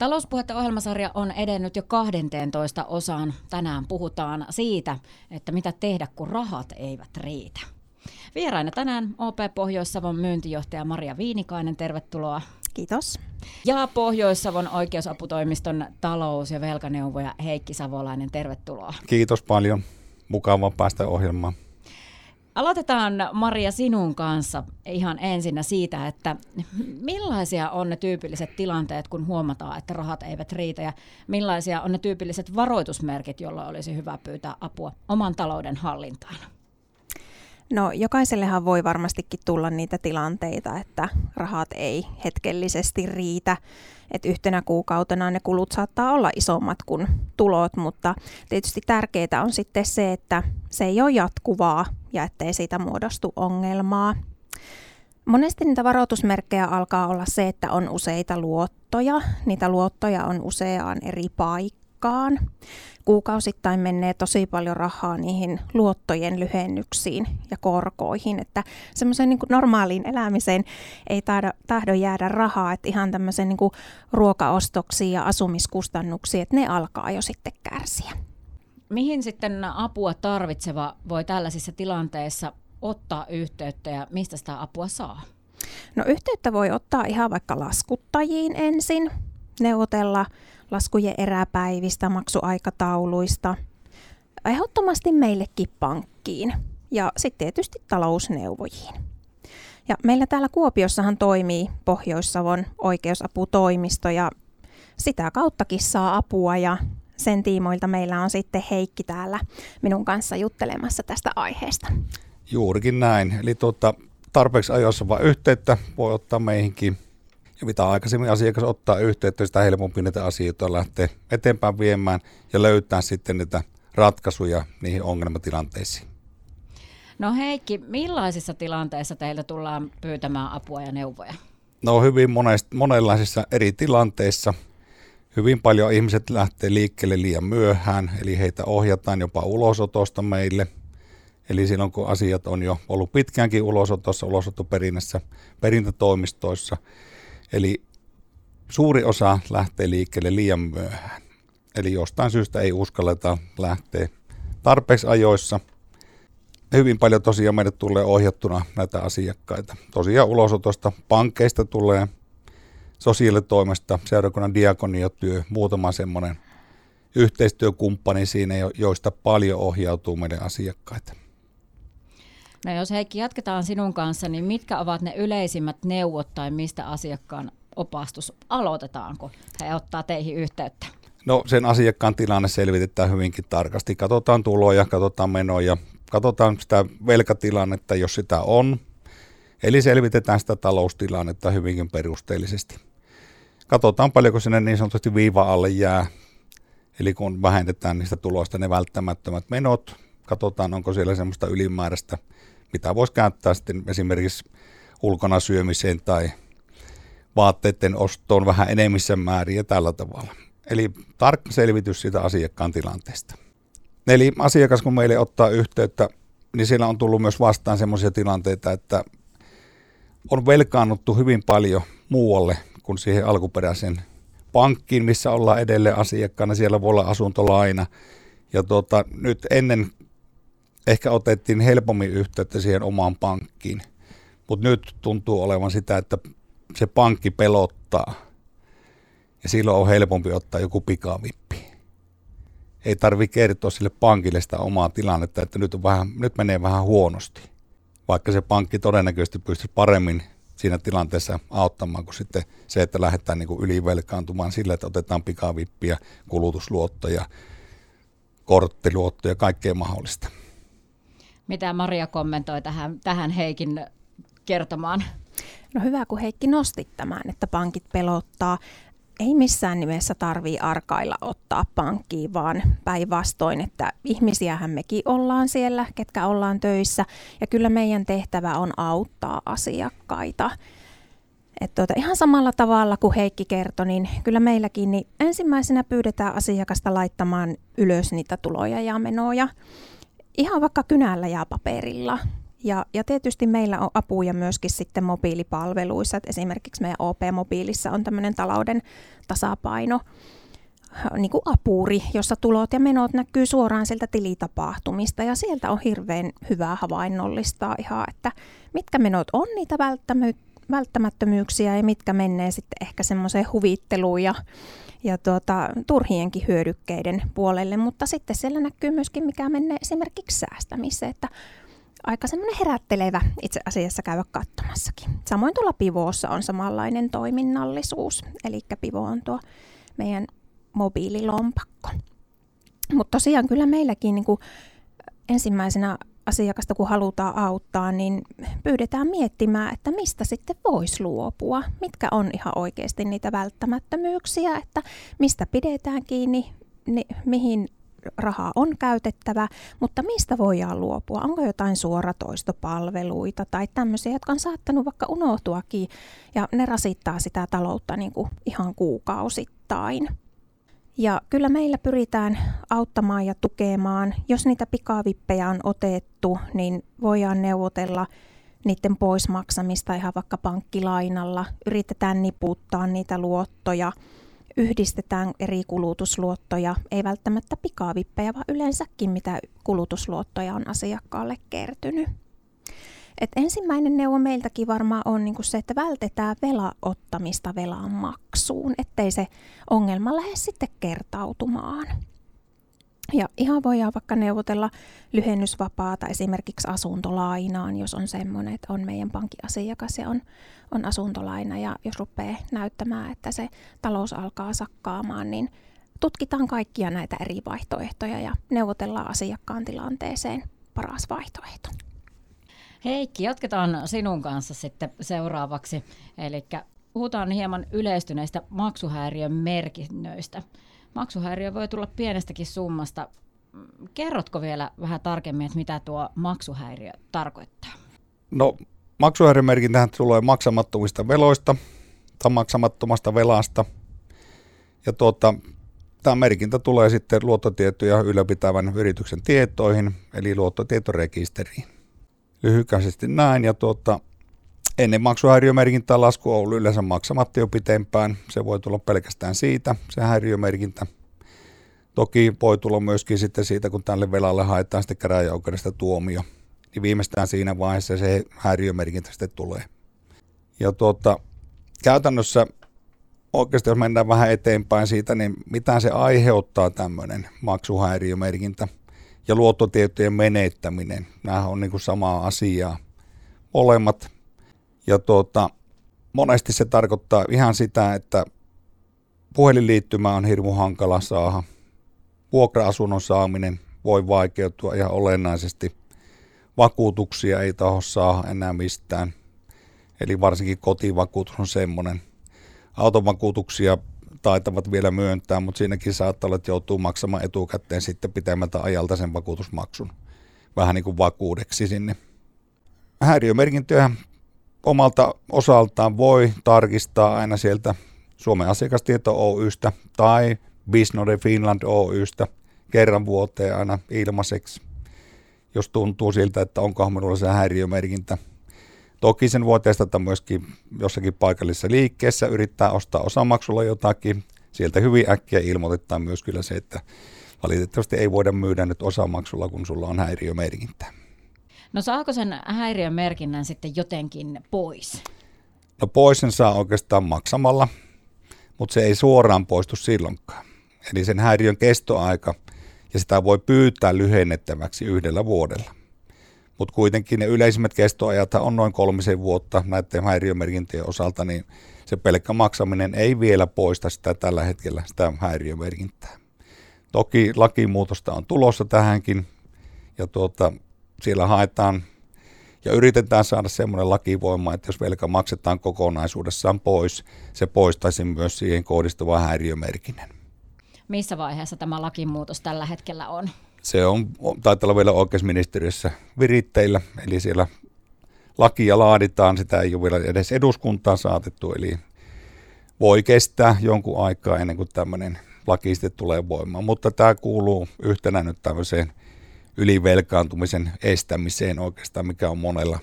Talouspuhetta ohjelmasarja on edennyt jo 12 osaan. Tänään puhutaan siitä, että mitä tehdä, kun rahat eivät riitä. Vieraina tänään OP Pohjois-Savon myyntijohtaja Maria Viinikainen, tervetuloa. Kiitos. Ja Pohjois-Savon oikeusaputoimiston talous- ja velkaneuvoja Heikki Savolainen, tervetuloa. Kiitos paljon. Mukava päästä ohjelmaan. Aloitetaan Maria sinun kanssa ihan ensinnä siitä, että millaisia on ne tyypilliset tilanteet, kun huomataan, että rahat eivät riitä ja millaisia on ne tyypilliset varoitusmerkit, joilla olisi hyvä pyytää apua oman talouden hallintaan? No jokaisellehan voi varmastikin tulla niitä tilanteita, että rahat ei hetkellisesti riitä. Että yhtenä kuukautena ne kulut saattaa olla isommat kuin tulot, mutta tietysti tärkeää on sitten se, että se ei ole jatkuvaa ja ettei siitä muodostu ongelmaa. Monesti niitä varoitusmerkkejä alkaa olla se, että on useita luottoja. Niitä luottoja on useaan eri paikkaan kuukausittain menee tosi paljon rahaa niihin luottojen lyhennyksiin ja korkoihin, että semmoiseen niin normaaliin elämiseen ei tahdo, tahdo jäädä rahaa, että ihan tämmöisen niin ruokaostoksiin ja asumiskustannuksiin, että ne alkaa jo sitten kärsiä. Mihin sitten apua tarvitseva voi tällaisissa tilanteissa ottaa yhteyttä ja mistä sitä apua saa? No yhteyttä voi ottaa ihan vaikka laskuttajiin ensin, neuvotella laskujen eräpäivistä, maksuaikatauluista, ehdottomasti meillekin pankkiin ja sitten tietysti talousneuvojiin. Ja meillä täällä Kuopiossahan toimii Pohjois-Savon oikeusaputoimisto ja sitä kauttakin saa apua ja sen tiimoilta meillä on sitten Heikki täällä minun kanssa juttelemassa tästä aiheesta. Juurikin näin. Eli tuota, tarpeeksi ajoissa vaan yhteyttä voi ottaa meihinkin ja mitä aikaisemmin asiakas ottaa yhteyttä, sitä helpompi niitä asioita lähtee eteenpäin viemään ja löytää sitten niitä ratkaisuja niihin ongelmatilanteisiin. No Heikki, millaisissa tilanteissa teiltä tullaan pyytämään apua ja neuvoja? No hyvin monest, monenlaisissa eri tilanteissa. Hyvin paljon ihmiset lähtee liikkeelle liian myöhään, eli heitä ohjataan jopa ulosotosta meille. Eli silloin kun asiat on jo ollut pitkäänkin ulosotossa, ulosottoperinnässä, perintätoimistoissa, Eli suuri osa lähtee liikkeelle liian myöhään. Eli jostain syystä ei uskalleta lähteä tarpeeksi ajoissa. Hyvin paljon tosiaan meille tulee ohjattuna näitä asiakkaita. Tosiaan ulosotosta pankkeista tulee sosiaalitoimesta, seurakunnan diakoniotyö, muutama semmoinen yhteistyökumppani siinä, joista paljon ohjautuu meidän asiakkaita. No jos Heikki jatketaan sinun kanssa, niin mitkä ovat ne yleisimmät neuvot tai mistä asiakkaan opastus aloitetaan, kun he ottaa teihin yhteyttä? No sen asiakkaan tilanne selvitetään hyvinkin tarkasti. Katsotaan tuloja, katsotaan menoja, katsotaan sitä velkatilannetta, jos sitä on. Eli selvitetään sitä taloustilannetta hyvinkin perusteellisesti. Katsotaan paljonko sinne niin sanotusti viiva alle jää. Eli kun vähennetään niistä tuloista ne välttämättömät menot, katsotaan onko siellä semmoista ylimääräistä – mitä voisi käyttää sitten esimerkiksi ulkona syömiseen tai vaatteiden ostoon vähän enemmissä määrin ja tällä tavalla. Eli tarkka selvitys siitä asiakkaan tilanteesta. Eli asiakas kun meille ottaa yhteyttä, niin siellä on tullut myös vastaan sellaisia tilanteita, että on velkaannuttu hyvin paljon muualle kuin siihen alkuperäisen pankkiin, missä ollaan edelleen asiakkaana. Siellä voi olla asuntolaina. Ja tuota, nyt ennen ehkä otettiin helpommin yhteyttä siihen omaan pankkiin. Mutta nyt tuntuu olevan sitä, että se pankki pelottaa. Ja silloin on helpompi ottaa joku pikavippi. Ei tarvi kertoa sille pankille sitä omaa tilannetta, että nyt, on vähän, nyt menee vähän huonosti. Vaikka se pankki todennäköisesti pystyisi paremmin siinä tilanteessa auttamaan kuin sitten se, että lähdetään niin kuin ylivelkaantumaan sillä, että otetaan pikavippiä, kulutusluottoja, korttiluottoja, kaikkea mahdollista. Mitä Maria kommentoi tähän, tähän Heikin kertomaan? No hyvä, kun Heikki nosti tämän, että pankit pelottaa. Ei missään nimessä tarvii arkailla ottaa pankkiin, vaan päinvastoin, että ihmisiähän mekin ollaan siellä, ketkä ollaan töissä. Ja kyllä meidän tehtävä on auttaa asiakkaita. Et tuota, ihan samalla tavalla kuin Heikki kertoi, niin kyllä meilläkin niin ensimmäisenä pyydetään asiakasta laittamaan ylös niitä tuloja ja menoja ihan vaikka kynällä ja paperilla. Ja, ja tietysti meillä on apuja myöskin sitten mobiilipalveluissa, että esimerkiksi meidän OP-mobiilissa on tämmöinen talouden tasapaino niin kuin apuri, jossa tulot ja menot näkyy suoraan sieltä tilitapahtumista. Ja sieltä on hirveän hyvää havainnollistaa ihan, että mitkä menot on niitä välttämättömyyksiä ja mitkä menee sitten ehkä semmoiseen huvitteluun ja, ja tuota, turhienkin hyödykkeiden puolelle, mutta sitten siellä näkyy myöskin mikä menee esimerkiksi säästämiseen, että aika semmoinen herättelevä itse asiassa käydä katsomassakin. Samoin tuolla Pivoossa on samanlainen toiminnallisuus, eli Pivo on tuo meidän mobiililompakko. Mutta tosiaan kyllä meilläkin niin ensimmäisenä asiakasta, kun halutaan auttaa, niin pyydetään miettimään, että mistä sitten voisi luopua. Mitkä on ihan oikeasti niitä välttämättömyyksiä, että mistä pidetään kiinni, ni, mihin rahaa on käytettävä, mutta mistä voidaan luopua? Onko jotain suoratoistopalveluita tai tämmöisiä, jotka on saattanut vaikka unohtuakin ja ne rasittaa sitä taloutta niin kuin ihan kuukausittain. Ja kyllä meillä pyritään auttamaan ja tukemaan. Jos niitä pikavippejä on otettu, niin voidaan neuvotella niiden poismaksamista ihan vaikka pankkilainalla. Yritetään niputtaa niitä luottoja, yhdistetään eri kulutusluottoja, ei välttämättä pikavippejä, vaan yleensäkin mitä kulutusluottoja on asiakkaalle kertynyt. Et ensimmäinen neuvo meiltäkin varmaan on niin se, että vältetään velaottamista velan maksuun, ettei se ongelma lähde sitten kertautumaan. Ja ihan voidaan vaikka neuvotella lyhennysvapaata esimerkiksi asuntolainaan, jos on semmoinen, että on meidän pankkiasiakas ja on, on asuntolaina. Ja jos rupeaa näyttämään, että se talous alkaa sakkaamaan, niin tutkitaan kaikkia näitä eri vaihtoehtoja ja neuvotellaan asiakkaan tilanteeseen paras vaihtoehto. Heikki, jatketaan sinun kanssa sitten seuraavaksi. Eli puhutaan hieman yleistyneistä maksuhäiriön merkinnöistä. Maksuhäiriö voi tulla pienestäkin summasta. Kerrotko vielä vähän tarkemmin, että mitä tuo maksuhäiriö tarkoittaa? No, maksuhäiriömerkintähän tulee maksamattomista veloista tai maksamattomasta velasta. Ja tuota, tämä merkintä tulee sitten luottotietoja ylläpitävän yrityksen tietoihin, eli luottotietorekisteriin lyhykäisesti näin. Ja tuota, ennen maksuhäiriömerkintää lasku on ollut yleensä maksamatta jo pitempään. Se voi tulla pelkästään siitä, se häiriömerkintä. Toki voi tulla myöskin sitten siitä, kun tälle velalle haetaan sitten käräjäoikeudesta tuomio. Niin viimeistään siinä vaiheessa se häiriömerkintä sitten tulee. Ja tuota, käytännössä oikeasti jos mennään vähän eteenpäin siitä, niin mitä se aiheuttaa tämmöinen maksuhäiriömerkintä – ja luottotietojen menettäminen. Nämä on niin kuin samaa asiaa molemmat. Ja tuota, monesti se tarkoittaa ihan sitä, että puhelinliittymä on hirmu hankala saada. Vuokra-asunnon saaminen voi vaikeutua ihan olennaisesti. Vakuutuksia ei taho saa enää mistään. Eli varsinkin kotivakuutus on semmoinen. Autovakuutuksia taitavat vielä myöntää, mutta siinäkin saattaa olla, että joutuu maksamaan etukäteen sitten pitemmältä ajalta sen vakuutusmaksun vähän niin kuin vakuudeksi sinne. Häiriömerkintöjä omalta osaltaan voi tarkistaa aina sieltä Suomen asiakastieto Oystä tai Bisnode Finland Oystä kerran vuoteen aina ilmaiseksi, jos tuntuu siltä, että onko minulla se häiriömerkintä – Toki sen voi testata myöskin jossakin paikallisessa liikkeessä, yrittää ostaa osamaksulla jotakin. Sieltä hyvin äkkiä ilmoitetaan myös kyllä se, että valitettavasti ei voida myydä nyt osamaksulla, kun sulla on häiriömerkintä. No saako sen häiriömerkinnän sitten jotenkin pois? No pois sen saa oikeastaan maksamalla, mutta se ei suoraan poistu silloinkaan. Eli sen häiriön kestoaika, ja sitä voi pyytää lyhennettäväksi yhdellä vuodella mutta kuitenkin ne yleisimmät kestoajat on noin kolmisen vuotta näiden häiriömerkintöjen osalta, niin se pelkkä maksaminen ei vielä poista sitä tällä hetkellä sitä häiriömerkintää. Toki lakimuutosta on tulossa tähänkin ja tuota, siellä haetaan ja yritetään saada semmoinen lakivoima, että jos velka maksetaan kokonaisuudessaan pois, se poistaisi myös siihen kohdistuvan häiriömerkinnän. Missä vaiheessa tämä lakimuutos tällä hetkellä on? se on, taitaa olla vielä oikeusministeriössä viritteillä, eli siellä lakia laaditaan, sitä ei ole vielä edes eduskuntaan saatettu, eli voi kestää jonkun aikaa ennen kuin tämmöinen laki sitten tulee voimaan. Mutta tämä kuuluu yhtenä nyt tämmöiseen ylivelkaantumisen estämiseen oikeastaan, mikä on monella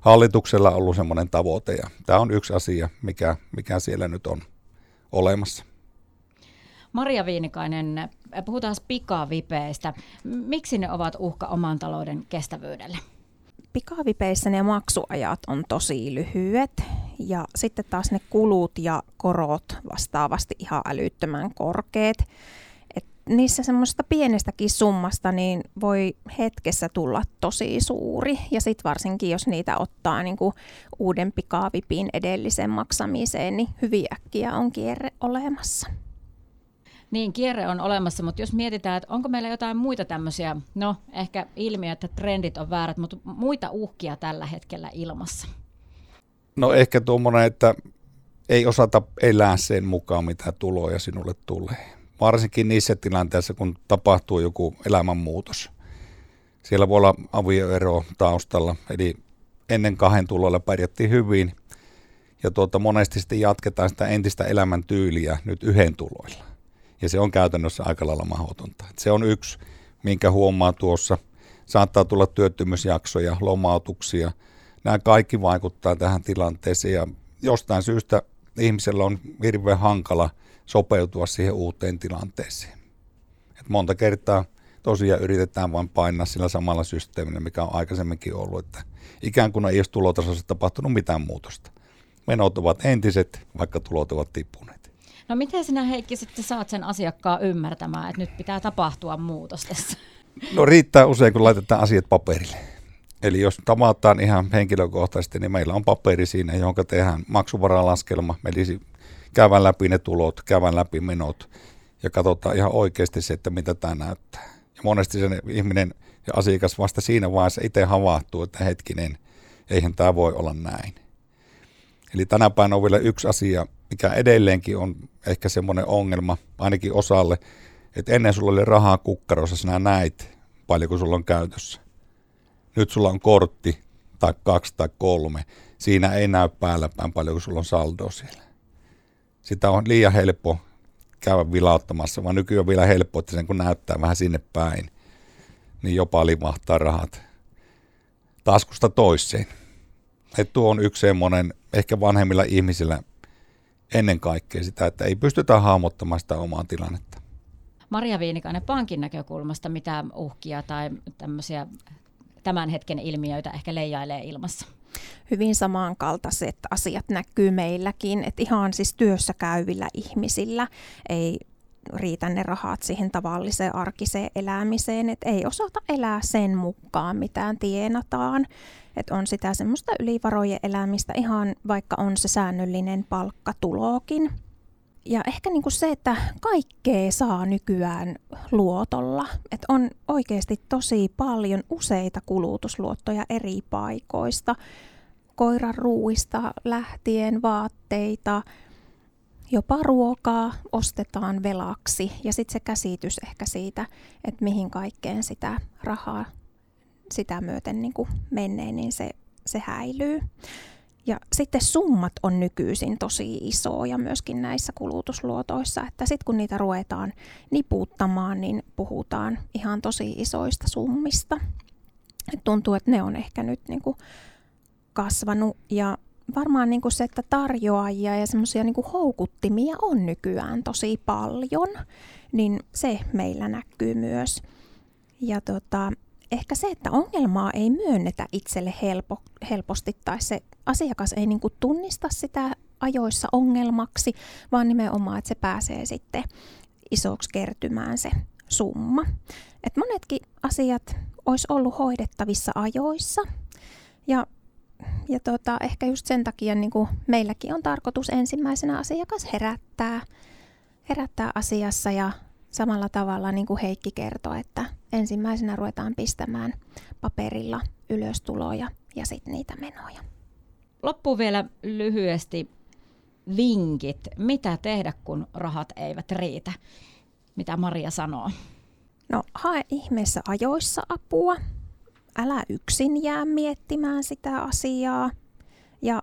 hallituksella ollut semmoinen tavoite. Ja tämä on yksi asia, mikä, mikä siellä nyt on olemassa. Maria Viinikainen, puhutaan pikavipeistä. Miksi ne ovat uhka oman talouden kestävyydelle? Pikavipeissä ne maksuajat on tosi lyhyet ja sitten taas ne kulut ja korot vastaavasti ihan älyttömän korkeat. Niissä semmoista pienestäkin summasta niin voi hetkessä tulla tosi suuri ja sitten varsinkin jos niitä ottaa niin kuin uuden pikavipin edellisen maksamiseen, niin hyvin äkkiä on kierre olemassa. Niin, kierre on olemassa, mutta jos mietitään, että onko meillä jotain muita tämmöisiä, no ehkä ilmiöt, että trendit on väärät, mutta muita uhkia tällä hetkellä ilmassa? No ehkä tuommoinen, että ei osata elää sen mukaan, mitä tuloja sinulle tulee. Varsinkin niissä tilanteissa, kun tapahtuu joku elämänmuutos. Siellä voi olla avioero taustalla, eli ennen kahden tuloilla pärjättiin hyvin, ja tuota, monesti sitten jatketaan sitä entistä elämäntyyliä nyt yhden tuloilla ja se on käytännössä aika lailla mahdotonta. Et se on yksi, minkä huomaa tuossa. Saattaa tulla työttömyysjaksoja, lomautuksia. Nämä kaikki vaikuttaa tähän tilanteeseen ja jostain syystä ihmisellä on hirveän hankala sopeutua siihen uuteen tilanteeseen. Et monta kertaa tosiaan yritetään vain painaa sillä samalla systeemillä, mikä on aikaisemminkin ollut, että ikään kuin ei olisi tulotasossa tapahtunut mitään muutosta. Menot ovat entiset, vaikka tulot ovat tippuneet. No miten sinä Heikki sitten saat sen asiakkaan ymmärtämään, että nyt pitää tapahtua muutos tässä? No riittää usein, kun laitetaan asiat paperille. Eli jos tavataan ihan henkilökohtaisesti, niin meillä on paperi siinä, jonka tehdään maksuvaralaskelma, eli käydään läpi ne tulot, käydään läpi menot ja katsotaan ihan oikeasti se, että mitä tämä näyttää. Ja monesti se ihminen ja asiakas vasta siinä vaiheessa itse havahtuu, että hetkinen, eihän tämä voi olla näin. Eli tänä päivänä on vielä yksi asia, mikä edelleenkin on ehkä semmoinen ongelma, ainakin osalle, että ennen sulla oli rahaa kukkarossa, sinä näit paljonko sulla on käytössä. Nyt sulla on kortti tai kaksi tai kolme. Siinä ei näy päällä päin paljonko sulla on saldo siellä. Sitä on liian helppo käydä vilauttamassa, vaan nykyään on vielä helppo, että sen kun näyttää vähän sinne päin, niin jopa livahtaa rahat taskusta toiseen. Et tuo on yksi semmoinen, ehkä vanhemmilla ihmisillä ennen kaikkea sitä, että ei pystytä hahmottamaan sitä omaa tilannetta. Maria Viinikainen, pankin näkökulmasta, mitä uhkia tai tämmöisiä tämän hetken ilmiöitä ehkä leijailee ilmassa? Hyvin samankaltaiset asiat näkyy meilläkin, että ihan siis työssä käyvillä ihmisillä ei riitä ne rahat siihen tavalliseen arkiseen elämiseen, että ei osata elää sen mukaan, mitään tienataan. Että on sitä semmoista ylivarojen elämistä ihan vaikka on se säännöllinen palkkatulokin. Ja ehkä niin kuin se, että kaikkea saa nykyään luotolla. Että on oikeasti tosi paljon useita kulutusluottoja eri paikoista. Koiran ruuista lähtien, vaatteita, jopa ruokaa ostetaan velaksi. Ja sitten se käsitys ehkä siitä, että mihin kaikkeen sitä rahaa sitä myöten niin menee, niin se, se häilyy. Ja sitten summat on nykyisin tosi isoja myöskin näissä kulutusluotoissa, että sitten kun niitä ruvetaan niputtamaan, niin puhutaan ihan tosi isoista summista. Et tuntuu, että ne on ehkä nyt niin kuin kasvanut ja varmaan niin kuin se, että tarjoajia ja semmoisia niin houkuttimia on nykyään tosi paljon, niin se meillä näkyy myös. Ja tota, ehkä se, että ongelmaa ei myönnetä itselle helpo, helposti tai se asiakas ei niin kuin tunnista sitä ajoissa ongelmaksi, vaan nimenomaan, että se pääsee sitten isoksi kertymään se summa. Et monetkin asiat olisi ollut hoidettavissa ajoissa ja, ja tota, ehkä just sen takia niin kuin meilläkin on tarkoitus ensimmäisenä asiakas herättää, herättää asiassa ja samalla tavalla niin kuin Heikki kertoi, että ensimmäisenä ruvetaan pistämään paperilla ylöstuloja ja sitten niitä menoja. Loppuun vielä lyhyesti vinkit, mitä tehdä, kun rahat eivät riitä. Mitä Maria sanoo? No hae ihmeessä ajoissa apua. Älä yksin jää miettimään sitä asiaa. Ja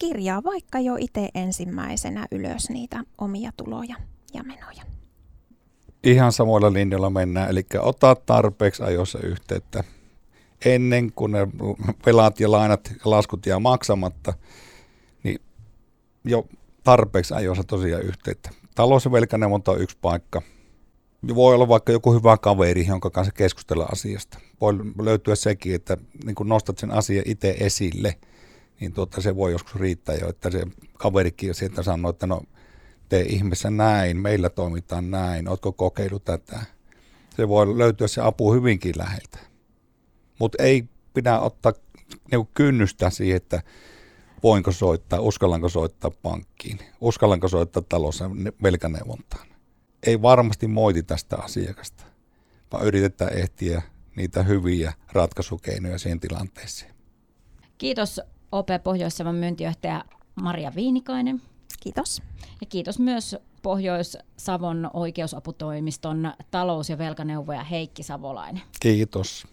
kirjaa vaikka jo itse ensimmäisenä ylös niitä omia tuloja ja menoja. Ihan samoilla linjoilla mennään, eli ota tarpeeksi ajoissa yhteyttä ennen kuin ne velat ja lainat ja laskut jää maksamatta, niin jo tarpeeksi ajoissa tosiaan yhteyttä. Talous- ja velkaneuvonta on yksi paikka. Voi olla vaikka joku hyvä kaveri, jonka kanssa keskustella asiasta. Voi löytyä sekin, että niin kun nostat sen asian itse esille, niin tuota, se voi joskus riittää jo, että se kaverikin sieltä sanoo, että no tee ihmeessä näin, meillä toimitaan näin, ootko kokeillut tätä. Se voi löytyä se apu hyvinkin läheltä. Mutta ei pidä ottaa niin kynnystä siihen, että voinko soittaa, uskallanko soittaa pankkiin, uskallanko soittaa ja velkaneuvontaan. Ei varmasti moiti tästä asiakasta, vaan yritetään ehtiä niitä hyviä ratkaisukeinoja siihen tilanteeseen. Kiitos OP Pohjois-Savon myyntijohtaja Maria Viinikainen. Kiitos. Ja kiitos myös Pohjois-Savon oikeusaputoimiston talous- ja velkaneuvoja Heikki Savolainen. Kiitos.